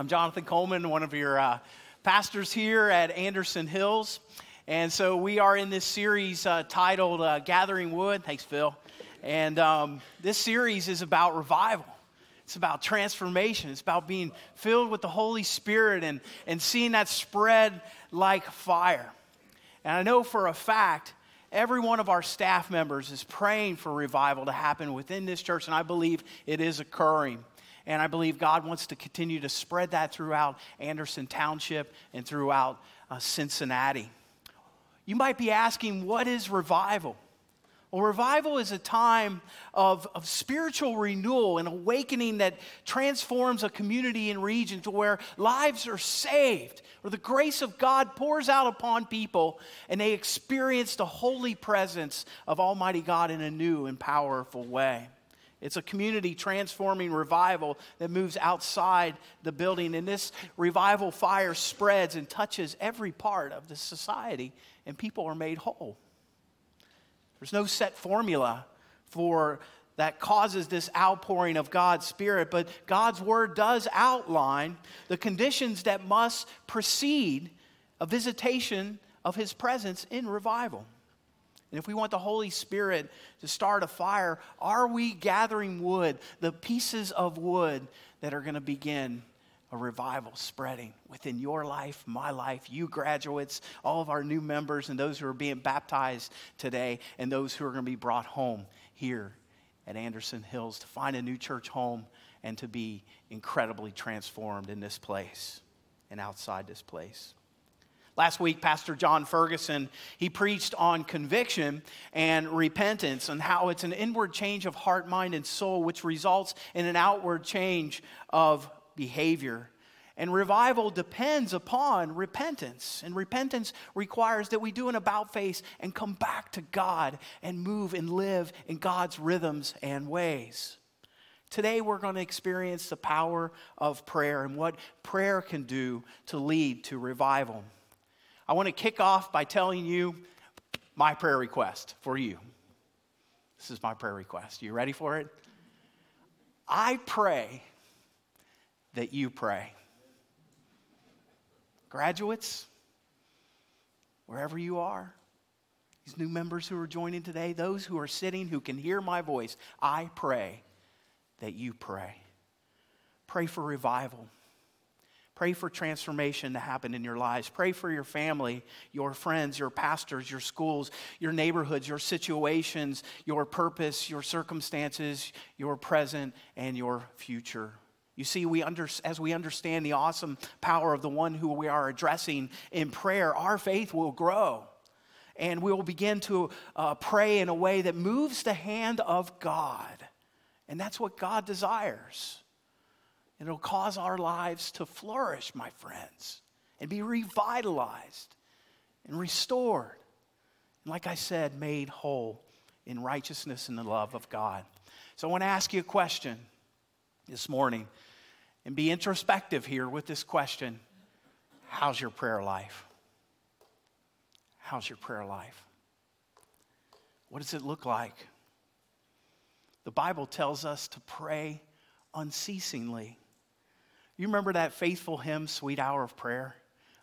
I'm Jonathan Coleman, one of your uh, pastors here at Anderson Hills. And so we are in this series uh, titled uh, Gathering Wood. Thanks, Phil. And um, this series is about revival. It's about transformation. It's about being filled with the Holy Spirit and, and seeing that spread like fire. And I know for a fact, every one of our staff members is praying for revival to happen within this church, and I believe it is occurring. And I believe God wants to continue to spread that throughout Anderson Township and throughout uh, Cincinnati. You might be asking, what is revival? Well, revival is a time of, of spiritual renewal and awakening that transforms a community and region to where lives are saved, where the grace of God pours out upon people and they experience the holy presence of Almighty God in a new and powerful way. It's a community transforming revival that moves outside the building. And this revival fire spreads and touches every part of the society, and people are made whole. There's no set formula for that causes this outpouring of God's Spirit, but God's Word does outline the conditions that must precede a visitation of His presence in revival. And if we want the Holy Spirit to start a fire, are we gathering wood, the pieces of wood that are going to begin a revival spreading within your life, my life, you graduates, all of our new members, and those who are being baptized today, and those who are going to be brought home here at Anderson Hills to find a new church home and to be incredibly transformed in this place and outside this place. Last week, Pastor John Ferguson, he preached on conviction and repentance and how it's an inward change of heart, mind, and soul, which results in an outward change of behavior. And revival depends upon repentance. And repentance requires that we do an about face and come back to God and move and live in God's rhythms and ways. Today, we're going to experience the power of prayer and what prayer can do to lead to revival. I want to kick off by telling you my prayer request for you. This is my prayer request. You ready for it? I pray that you pray. Graduates, wherever you are, these new members who are joining today, those who are sitting who can hear my voice, I pray that you pray. Pray for revival. Pray for transformation to happen in your lives. Pray for your family, your friends, your pastors, your schools, your neighborhoods, your situations, your purpose, your circumstances, your present, and your future. You see, we under, as we understand the awesome power of the one who we are addressing in prayer, our faith will grow. And we will begin to uh, pray in a way that moves the hand of God. And that's what God desires. And it'll cause our lives to flourish, my friends, and be revitalized and restored. And like I said, made whole in righteousness and the love of God. So I want to ask you a question this morning and be introspective here with this question How's your prayer life? How's your prayer life? What does it look like? The Bible tells us to pray unceasingly. You remember that faithful hymn, Sweet Hour of Prayer?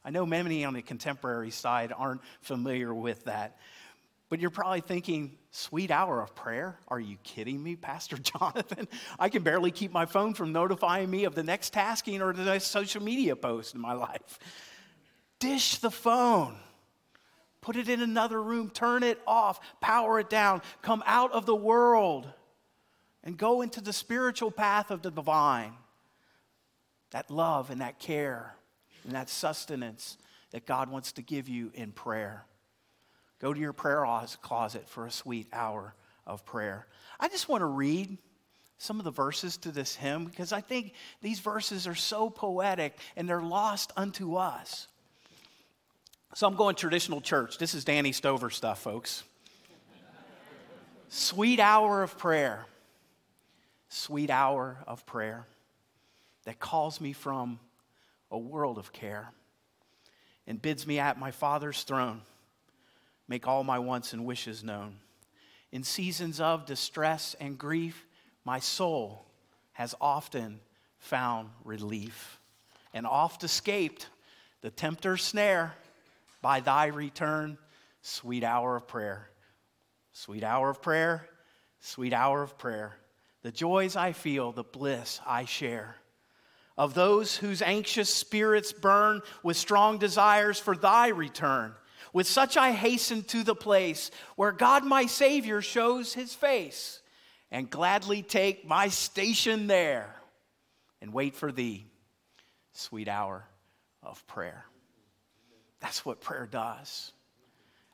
I know many on the contemporary side aren't familiar with that. But you're probably thinking, sweet hour of prayer? Are you kidding me, Pastor Jonathan? I can barely keep my phone from notifying me of the next tasking or the next social media post in my life. Dish the phone. Put it in another room, turn it off, power it down, come out of the world, and go into the spiritual path of the divine that love and that care and that sustenance that God wants to give you in prayer. Go to your prayer closet for a sweet hour of prayer. I just want to read some of the verses to this hymn because I think these verses are so poetic and they're lost unto us. So I'm going traditional church. This is Danny Stover stuff, folks. Sweet hour of prayer. Sweet hour of prayer that calls me from a world of care and bids me at my Father's throne make all my wants and wishes known. In seasons of distress and grief, my soul has often found relief. and oft escaped the tempter's snare by thy return, sweet hour of prayer. Sweet hour of prayer, sweet hour of prayer. The joys I feel, the bliss I share. Of those whose anxious spirits burn with strong desires for thy return. With such I hasten to the place where God my Savior shows his face, and gladly take my station there and wait for thee, sweet hour of prayer. That's what prayer does.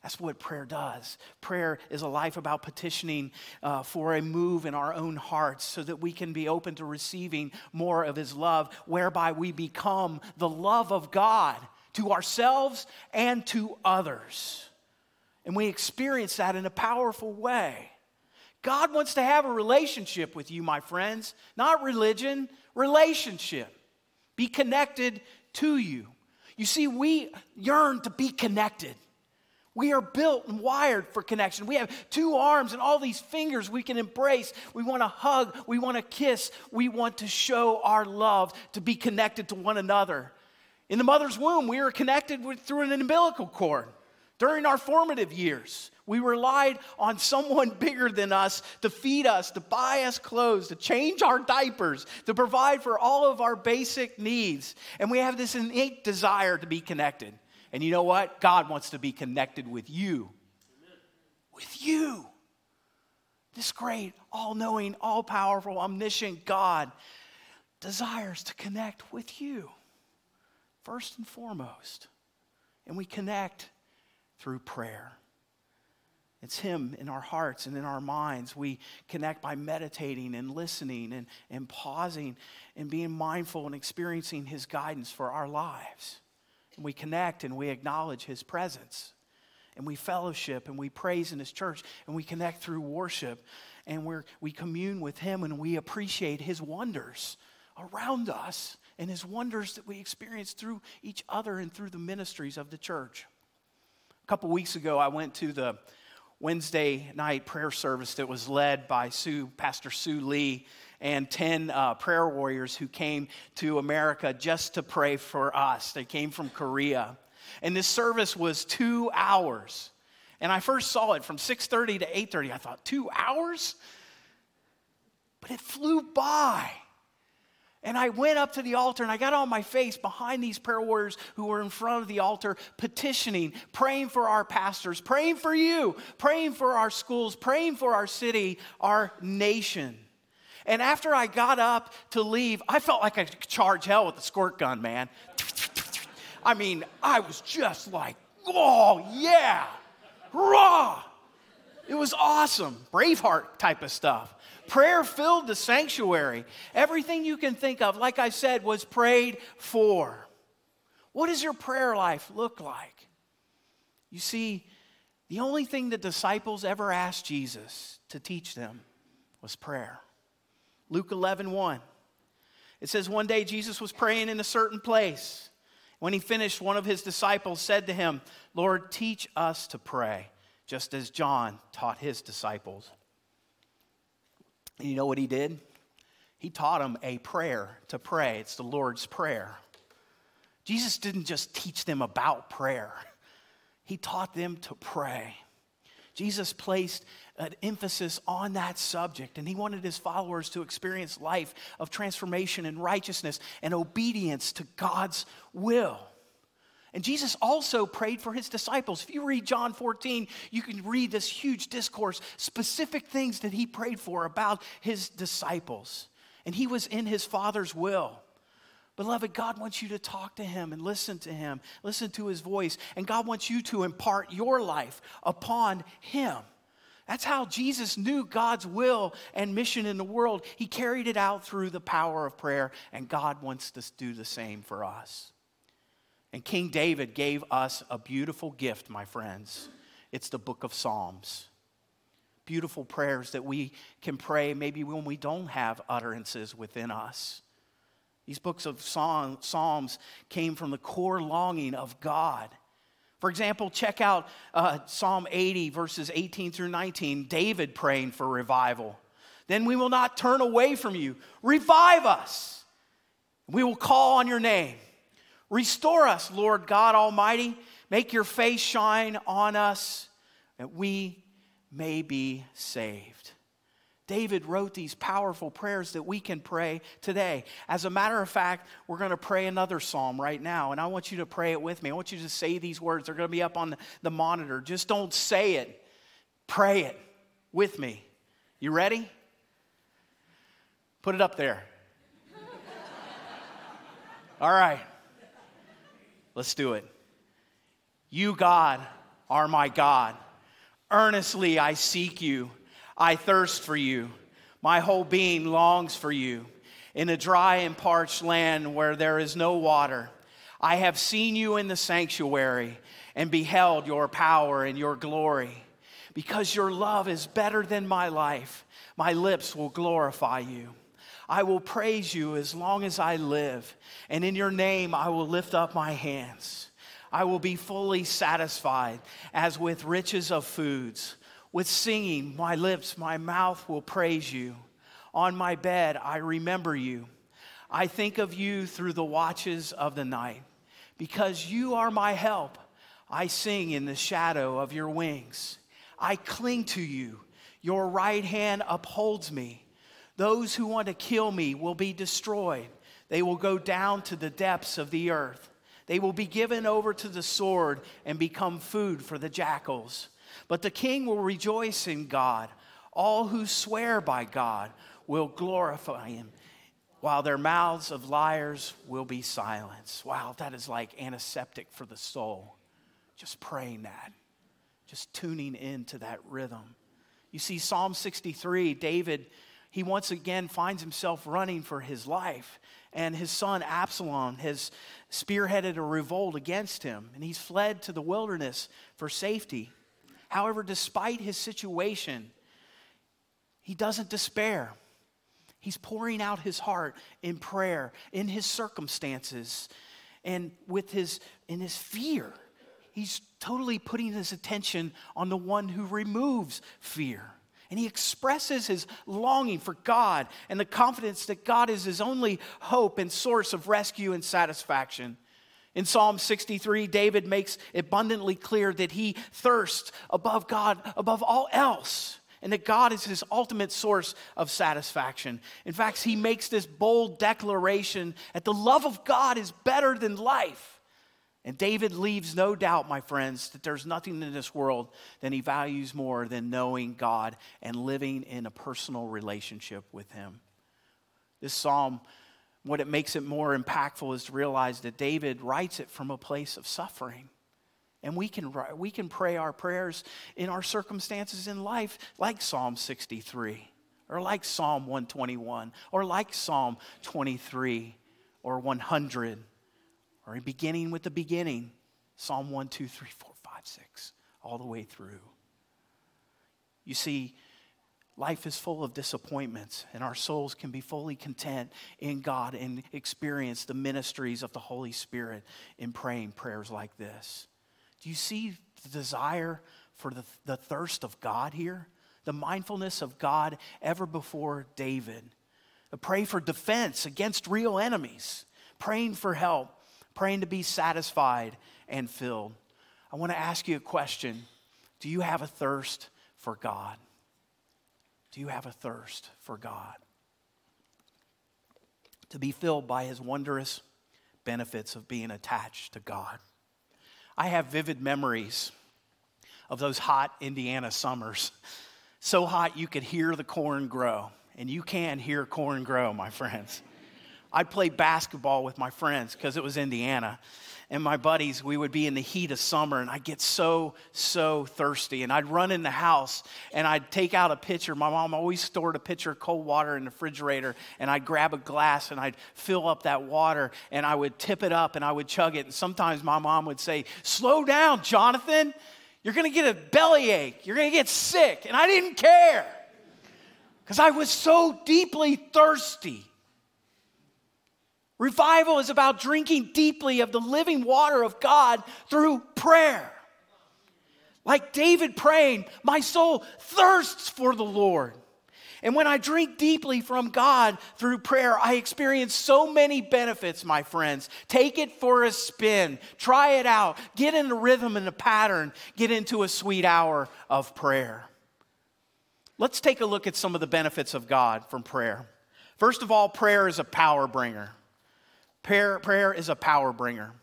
That's what prayer does. Prayer is a life about petitioning uh, for a move in our own hearts so that we can be open to receiving more of His love, whereby we become the love of God to ourselves and to others. And we experience that in a powerful way. God wants to have a relationship with you, my friends, not religion, relationship. Be connected to you. You see, we yearn to be connected. We are built and wired for connection. We have two arms and all these fingers we can embrace. We want to hug. We want to kiss. We want to show our love to be connected to one another. In the mother's womb, we were connected with, through an umbilical cord. During our formative years, we relied on someone bigger than us to feed us, to buy us clothes, to change our diapers, to provide for all of our basic needs. And we have this innate desire to be connected. And you know what? God wants to be connected with you. Amen. With you. This great, all knowing, all powerful, omniscient God desires to connect with you, first and foremost. And we connect through prayer. It's Him in our hearts and in our minds. We connect by meditating and listening and, and pausing and being mindful and experiencing His guidance for our lives. And we connect and we acknowledge His presence. And we fellowship and we praise in His church and we connect through worship and we we commune with Him and we appreciate His wonders around us and His wonders that we experience through each other and through the ministries of the church. A couple weeks ago, I went to the Wednesday night prayer service that was led by Sue, Pastor Sue Lee and 10 uh, prayer warriors who came to America just to pray for us. They came from Korea. And this service was two hours. And I first saw it from 6:30 to 8:30. I thought, two hours? But it flew by. And I went up to the altar and I got on my face behind these prayer warriors who were in front of the altar, petitioning, praying for our pastors, praying for you, praying for our schools, praying for our city, our nation. And after I got up to leave, I felt like I could charge hell with a squirt gun, man. I mean, I was just like, oh, yeah, raw. It was awesome. Braveheart type of stuff. Prayer filled the sanctuary. Everything you can think of, like I said, was prayed for. What does your prayer life look like? You see, the only thing the disciples ever asked Jesus to teach them was prayer. Luke 11, 1. It says, One day Jesus was praying in a certain place. When he finished, one of his disciples said to him, Lord, teach us to pray, just as John taught his disciples. And you know what he did? He taught them a prayer to pray. It's the Lord's Prayer. Jesus didn't just teach them about prayer, he taught them to pray. Jesus placed an emphasis on that subject, and he wanted his followers to experience life of transformation and righteousness and obedience to God's will. And Jesus also prayed for his disciples. If you read John 14, you can read this huge discourse, specific things that he prayed for about his disciples. And he was in his Father's will. Beloved, God wants you to talk to Him and listen to Him, listen to His voice. And God wants you to impart your life upon Him. That's how Jesus knew God's will and mission in the world. He carried it out through the power of prayer, and God wants to do the same for us. And King David gave us a beautiful gift, my friends. It's the book of Psalms. Beautiful prayers that we can pray maybe when we don't have utterances within us. These books of Psalms came from the core longing of God. For example, check out uh, Psalm 80, verses 18 through 19, David praying for revival. Then we will not turn away from you. Revive us. We will call on your name. Restore us, Lord God Almighty. Make your face shine on us that we may be saved. David wrote these powerful prayers that we can pray today. As a matter of fact, we're going to pray another psalm right now, and I want you to pray it with me. I want you to say these words. They're going to be up on the monitor. Just don't say it, pray it with me. You ready? Put it up there. All right, let's do it. You, God, are my God. Earnestly I seek you. I thirst for you. My whole being longs for you. In a dry and parched land where there is no water, I have seen you in the sanctuary and beheld your power and your glory. Because your love is better than my life, my lips will glorify you. I will praise you as long as I live, and in your name I will lift up my hands. I will be fully satisfied as with riches of foods. With singing, my lips, my mouth will praise you. On my bed, I remember you. I think of you through the watches of the night. Because you are my help, I sing in the shadow of your wings. I cling to you. Your right hand upholds me. Those who want to kill me will be destroyed. They will go down to the depths of the earth. They will be given over to the sword and become food for the jackals. But the king will rejoice in God. All who swear by God will glorify him, while their mouths of liars will be silenced. Wow, that is like antiseptic for the soul. Just praying that, just tuning into that rhythm. You see, Psalm 63, David, he once again finds himself running for his life and his son Absalom has spearheaded a revolt against him, and he's fled to the wilderness for safety. However, despite his situation, he doesn't despair. He's pouring out his heart in prayer, in his circumstances, and with his in his fear. He's totally putting his attention on the one who removes fear. And he expresses his longing for God and the confidence that God is his only hope and source of rescue and satisfaction. In Psalm 63, David makes abundantly clear that he thirsts above God, above all else, and that God is his ultimate source of satisfaction. In fact, he makes this bold declaration that the love of God is better than life. And David leaves no doubt, my friends, that there's nothing in this world that he values more than knowing God and living in a personal relationship with him. This psalm, what it makes it more impactful is to realize that David writes it from a place of suffering. And we can, we can pray our prayers in our circumstances in life, like Psalm 63, or like Psalm 121, or like Psalm 23, or 100 or beginning with the beginning Psalm 1, 2, 3, 4, 5, 6, all the way through. You see, life is full of disappointments, and our souls can be fully content in God and experience the ministries of the Holy Spirit in praying prayers like this. Do you see the desire for the, the thirst of God here? The mindfulness of God ever before David. A pray for defense against real enemies, praying for help praying to be satisfied and filled. I want to ask you a question Do you have a thirst for God? Do you have a thirst for God? To be filled by his wondrous benefits of being attached to God. I have vivid memories of those hot Indiana summers. So hot you could hear the corn grow. And you can hear corn grow, my friends. I'd play basketball with my friends because it was Indiana. And my buddies, we would be in the heat of summer, and I'd get so, so thirsty. And I'd run in the house and I'd take out a pitcher. My mom always stored a pitcher of cold water in the refrigerator, and I'd grab a glass and I'd fill up that water and I would tip it up and I would chug it. And sometimes my mom would say, Slow down, Jonathan. You're going to get a bellyache. You're going to get sick. And I didn't care because I was so deeply thirsty. Revival is about drinking deeply of the living water of God through prayer. Like David praying, my soul thirsts for the Lord. And when I drink deeply from God through prayer, I experience so many benefits, my friends. Take it for a spin. Try it out. Get in a rhythm and a pattern. Get into a sweet hour of prayer. Let's take a look at some of the benefits of God from prayer. First of all, prayer is a power bringer. Prayer, prayer is a power bringer.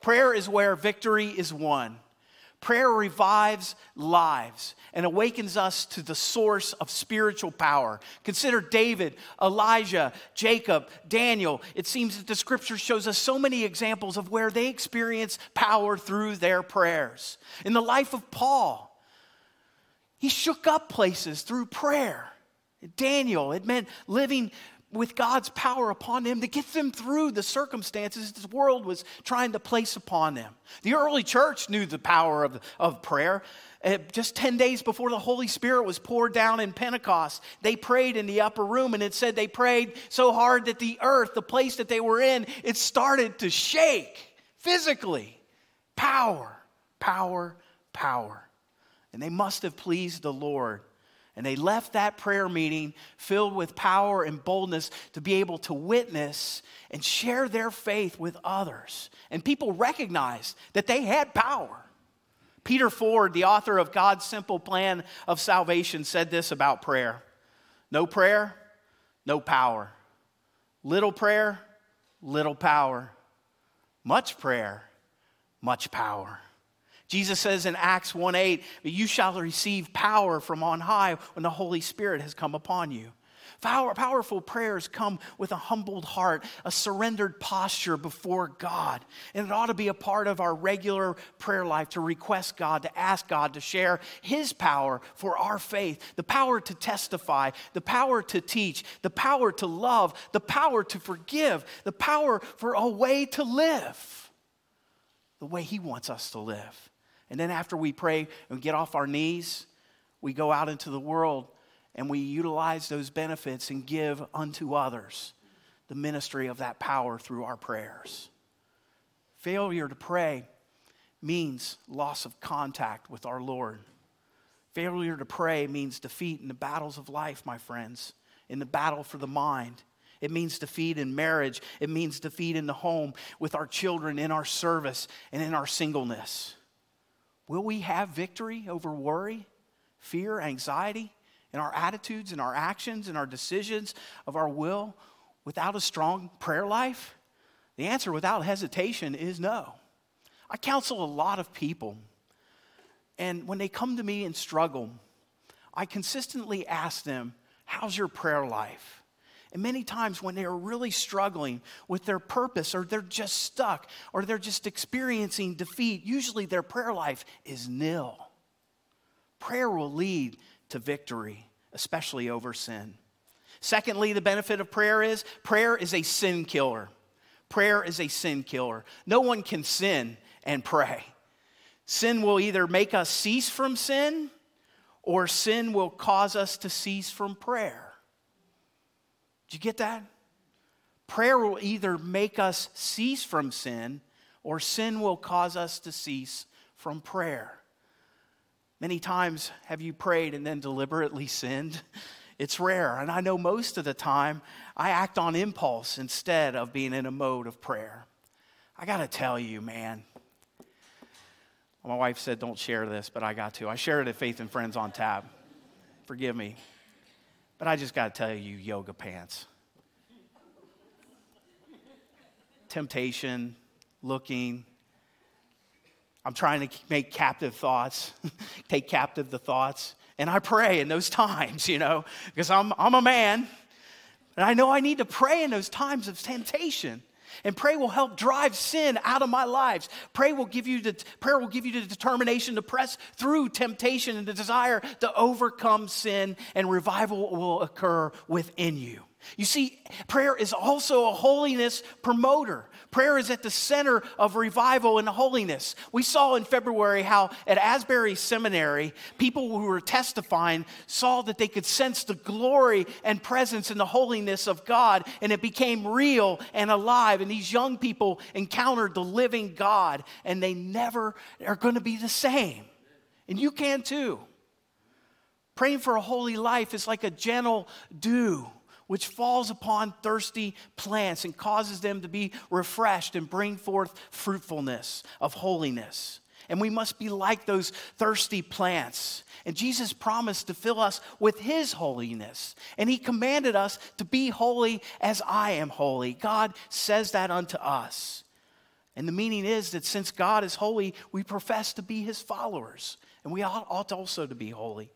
Prayer is where victory is won. Prayer revives lives and awakens us to the source of spiritual power. Consider David, Elijah, Jacob, Daniel. It seems that the scripture shows us so many examples of where they experience power through their prayers. In the life of Paul, he shook up places through prayer. Daniel, it meant living with God's power upon him to get them through the circumstances this world was trying to place upon them. The early church knew the power of, of prayer. Uh, just 10 days before the Holy Spirit was poured down in Pentecost, they prayed in the upper room, and it said they prayed so hard that the earth, the place that they were in, it started to shake physically. Power, power, power. And they must have pleased the Lord. And they left that prayer meeting filled with power and boldness to be able to witness and share their faith with others. And people recognized that they had power. Peter Ford, the author of God's Simple Plan of Salvation, said this about prayer No prayer, no power. Little prayer, little power. Much prayer, much power. Jesus says in Acts 1 8, you shall receive power from on high when the Holy Spirit has come upon you. Power, powerful prayers come with a humbled heart, a surrendered posture before God. And it ought to be a part of our regular prayer life to request God, to ask God to share His power for our faith the power to testify, the power to teach, the power to love, the power to forgive, the power for a way to live the way He wants us to live. And then after we pray and get off our knees, we go out into the world and we utilize those benefits and give unto others the ministry of that power through our prayers. Failure to pray means loss of contact with our Lord. Failure to pray means defeat in the battles of life, my friends, in the battle for the mind. It means defeat in marriage. It means defeat in the home, with our children, in our service, and in our singleness. Will we have victory over worry, fear, anxiety, in our attitudes, in our actions, in our decisions of our will without a strong prayer life? The answer without hesitation is no. I counsel a lot of people, and when they come to me and struggle, I consistently ask them, How's your prayer life? And many times when they're really struggling with their purpose or they're just stuck or they're just experiencing defeat, usually their prayer life is nil. Prayer will lead to victory, especially over sin. Secondly, the benefit of prayer is prayer is a sin killer. Prayer is a sin killer. No one can sin and pray. Sin will either make us cease from sin or sin will cause us to cease from prayer. Did you get that? Prayer will either make us cease from sin or sin will cause us to cease from prayer. Many times have you prayed and then deliberately sinned? It's rare. And I know most of the time I act on impulse instead of being in a mode of prayer. I got to tell you, man. My wife said, don't share this, but I got to. I shared it at Faith and Friends on Tab. Forgive me. But I just got to tell you, yoga pants. Temptation, looking. I'm trying to make captive thoughts, take captive the thoughts. And I pray in those times, you know, because I'm, I'm a man. And I know I need to pray in those times of temptation. And pray will help drive sin out of my lives. Pray will give you the prayer will give you the determination to press through temptation and the desire to overcome sin, and revival will occur within you. You see, prayer is also a holiness promoter. Prayer is at the center of revival and holiness. We saw in February how at Asbury Seminary, people who were testifying saw that they could sense the glory and presence and the holiness of God, and it became real and alive. And these young people encountered the living God, and they never are going to be the same. And you can too. Praying for a holy life is like a gentle dew which falls upon thirsty plants and causes them to be refreshed and bring forth fruitfulness of holiness. And we must be like those thirsty plants. And Jesus promised to fill us with His holiness. And He commanded us to be holy as I am holy. God says that unto us. And the meaning is that since God is holy, we profess to be His followers. And we ought also to be holy.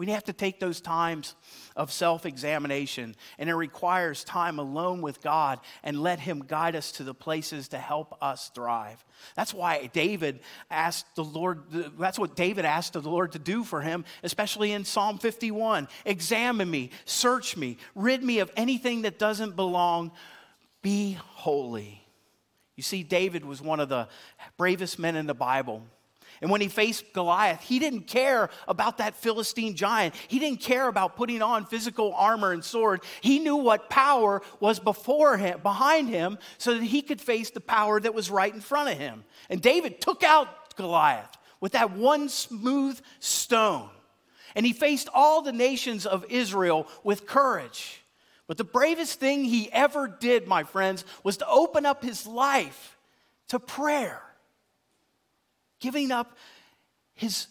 We have to take those times of self examination, and it requires time alone with God and let Him guide us to the places to help us thrive. That's why David asked the Lord, that's what David asked the Lord to do for him, especially in Psalm 51 Examine me, search me, rid me of anything that doesn't belong, be holy. You see, David was one of the bravest men in the Bible. And when he faced Goliath, he didn't care about that Philistine giant. He didn't care about putting on physical armor and sword. He knew what power was before him, behind him, so that he could face the power that was right in front of him. And David took out Goliath with that one smooth stone. And he faced all the nations of Israel with courage. But the bravest thing he ever did, my friends, was to open up his life to prayer giving up his,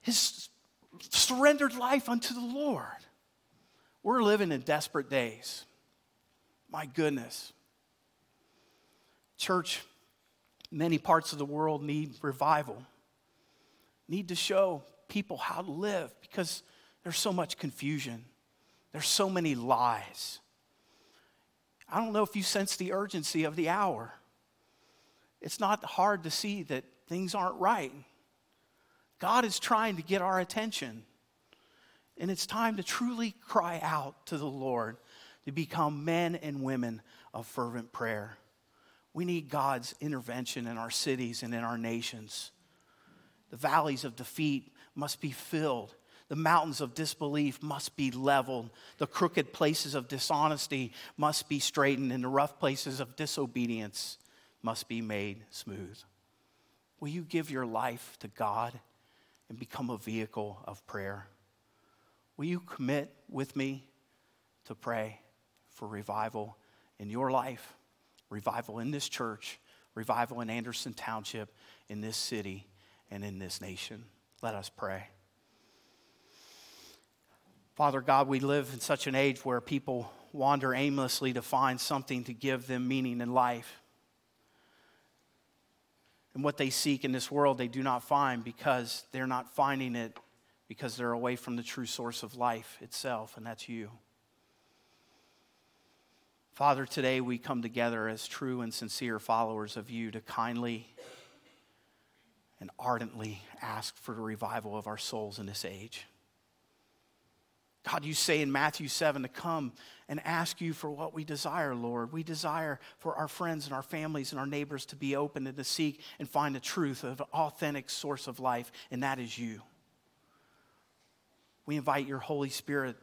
his surrendered life unto the Lord. We're living in desperate days. My goodness. Church, many parts of the world need revival, need to show people how to live because there's so much confusion, there's so many lies. I don't know if you sense the urgency of the hour. It's not hard to see that things aren't right. God is trying to get our attention. And it's time to truly cry out to the Lord to become men and women of fervent prayer. We need God's intervention in our cities and in our nations. The valleys of defeat must be filled. The mountains of disbelief must be leveled. The crooked places of dishonesty must be straightened, and the rough places of disobedience must be made smooth. Will you give your life to God and become a vehicle of prayer? Will you commit with me to pray for revival in your life, revival in this church, revival in Anderson Township, in this city, and in this nation? Let us pray. Father God, we live in such an age where people wander aimlessly to find something to give them meaning in life. And what they seek in this world, they do not find because they're not finding it because they're away from the true source of life itself, and that's you. Father, today we come together as true and sincere followers of you to kindly and ardently ask for the revival of our souls in this age. God, you say in Matthew 7 to come and ask you for what we desire, Lord. We desire for our friends and our families and our neighbors to be open and to seek and find the truth of an authentic source of life, and that is you. We invite your Holy Spirit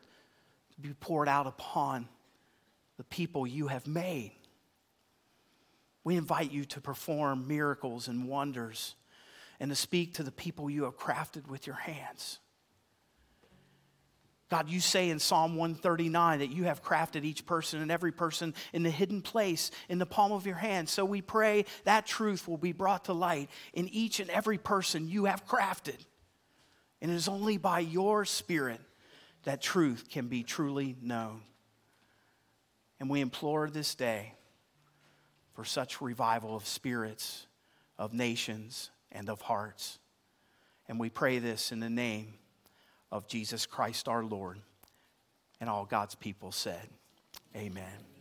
to be poured out upon the people you have made. We invite you to perform miracles and wonders and to speak to the people you have crafted with your hands. God, you say in Psalm 139 that you have crafted each person and every person in the hidden place in the palm of your hand. So we pray that truth will be brought to light in each and every person you have crafted. And it is only by your Spirit that truth can be truly known. And we implore this day for such revival of spirits, of nations, and of hearts. And we pray this in the name of Jesus Christ our Lord. And all God's people said, Amen.